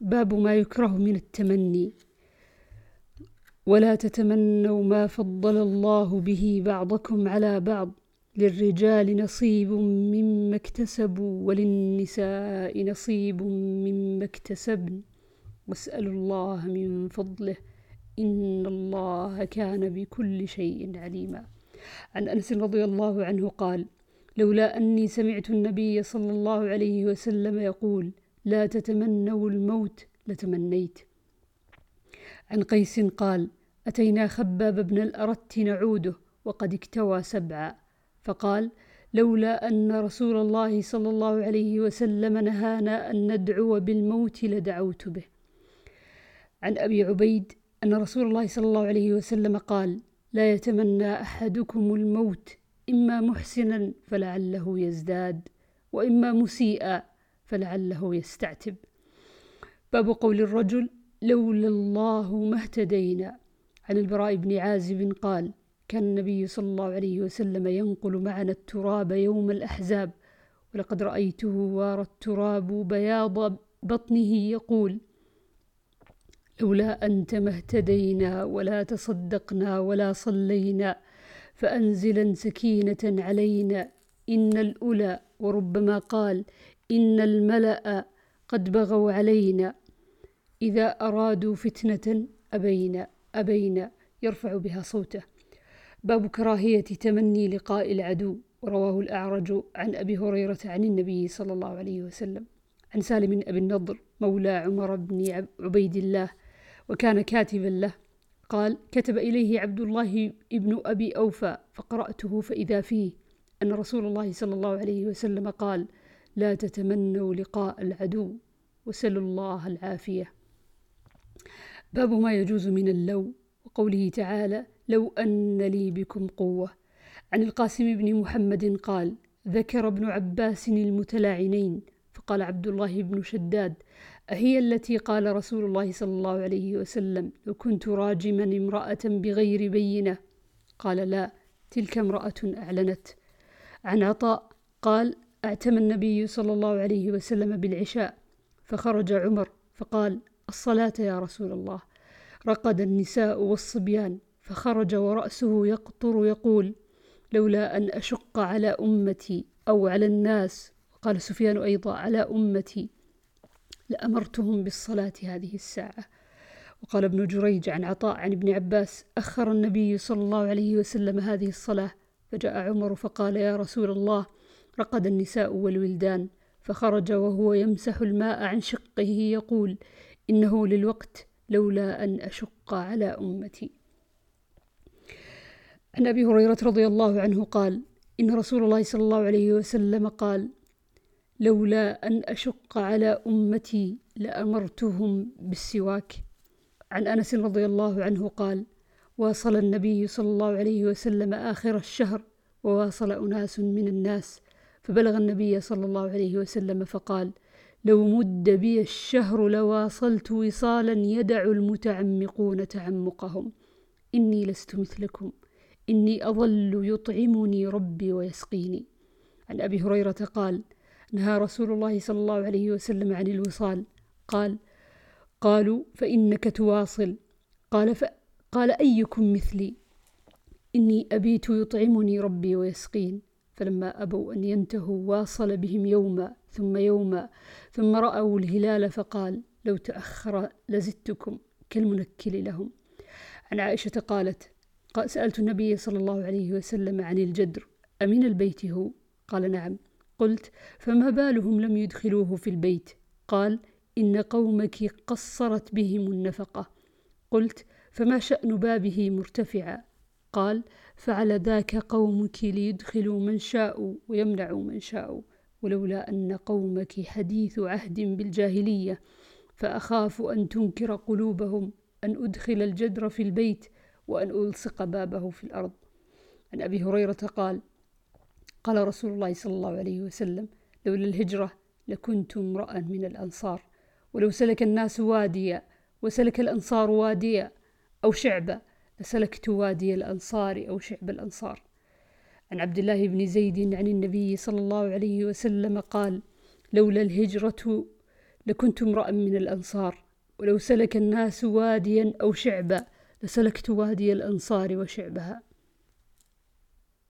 باب ما يكره من التمني. ولا تتمنوا ما فضل الله به بعضكم على بعض. للرجال نصيب مما اكتسبوا وللنساء نصيب مما اكتسبن. واسألوا الله من فضله. إن الله كان بكل شيء عليما. عن أنس رضي الله عنه قال لولا أني سمعت النبي صلى الله عليه وسلم يقول لا تتمنوا الموت لتمنيت. عن قيس قال أتينا خباب بن الأرت نعوده وقد اكتوى سبعا. فقال لولا أن رسول الله صلى الله عليه وسلم نهانا أن ندعو بالموت لدعوت به. عن أبي عبيد أن رسول الله صلى الله عليه وسلم قال لا يتمنى أحدكم الموت إما محسنا فلعله يزداد وإما مسيئا فلعله يستعتب. باب قول الرجل لولا الله ما اهتدينا. عن البراء بن عازب قال كان النبي صلى الله عليه وسلم ينقل معنا التراب يوم الأحزاب ولقد رأيته وارى التراب بياض بطنه يقول لولا أنت ما اهتدينا ولا تصدقنا ولا صلينا فأنزلا سكينة علينا إن الأولى. وربما قال إن الملأ قد بغوا علينا إذا أرادوا فتنة أبينا أبينا يرفع بها صوته. باب كراهية تمني لقاء العدو رواه الأعرج عن أبي هريرة عن النبي صلى الله عليه وسلم. عن سالم أبي النضر مولى عمر بن عبيد الله وكان كاتبا له قال كتب إليه عبد الله ابن أبي أوفى فقرأته فإذا فيه أن رسول الله صلى الله عليه وسلم قال لا تتمنوا لقاء العدو وسلوا الله العافية. باب ما يجوز من اللو وقوله تعالى لو أن لي بكم قوة عن القاسم بن محمد قال ذكر ابن عباس المتلاعنين فقال عبد الله بن شداد أهي التي قال رسول الله صلى الله عليه وسلم لو كنت راجما امرأة بغير بينة قال لا تلك امرأة أعلنت عن عطاء قال اعتم النبي صلى الله عليه وسلم بالعشاء فخرج عمر فقال الصلاة يا رسول الله. رقد النساء والصبيان فخرج ورأسه يقطر يقول لولا أن أشق على أمتي أو على الناس. قال سفيان أيضا على أمتي لأمرتهم بالصلاة هذه الساعة. وقال ابن جريج عن عطاء عن ابن عباس أخر النبي صلى الله عليه وسلم هذه الصلاة. فجاء عمر فقال يا رسول الله رقد النساء والولدان فخرج وهو يمسح الماء عن شقه يقول إنه للوقت لولا أن أشق على أمتي. عن أبي هريرة رضي الله عنه قال إن رسول الله صلى الله عليه وسلم قال لولا أن أشق على أمتي لأمرتهم بالسواك. عن أنس رضي الله عنه قال واصل النبي صلى الله عليه وسلم آخر الشهر وواصل أناس من الناس فبلغ النبي صلى الله عليه وسلم فقال لو مد بي الشهر لواصلت وصالا يدع المتعمقون تعمقهم. إني لست مثلكم. إني أظل يطعمني ربي ويسقيني. عن أبي هريرة قال نهى رسول الله صلى الله عليه وسلم عن الوصال. قال قالوا فإنك تواصل. قال ف... قال أيكم مثلي. إني أبيت يطعمني ربي ويسقين. فلما أبوا أن ينتهوا واصل بهم يوما ثم يوما ثم رأوا الهلال فقال لو تأخر لزدتكم كالمنكل لهم. عن عائشة قالت سألت النبي صلى الله عليه وسلم عن الجدر أمن البيت هو؟ قال نعم. قلت فما بالهم لم يدخلوه في البيت قال إن قومك قصرت بهم النفقة. قلت فما شأن بابه مرتفعا؟ قال فعل ذاك قومك ليدخلوا من شاءوا ويمنعوا من شاءوا ولولا أن قومك حديث عهد بالجاهلية فأخاف أن تنكر قلوبهم أن أدخل الجدر في البيت وأن ألصق بابه في الأرض. عن أبي هريرة قال قال رسول الله صلى الله عليه وسلم لولا الهجرة لكنت امرأ من الأنصار ولو سلك الناس واديا وسلك الأنصار واديا أو شعبة لسلكت وادي الأنصار أو شعب الأنصار. عن عبد الله بن زيد عن النبي صلى الله عليه وسلم قال لولا الهجرة لكنت امرأ من الأنصار ولو سلك الناس واديا أو شعبا لسلكت وادي الأنصار وشعبها.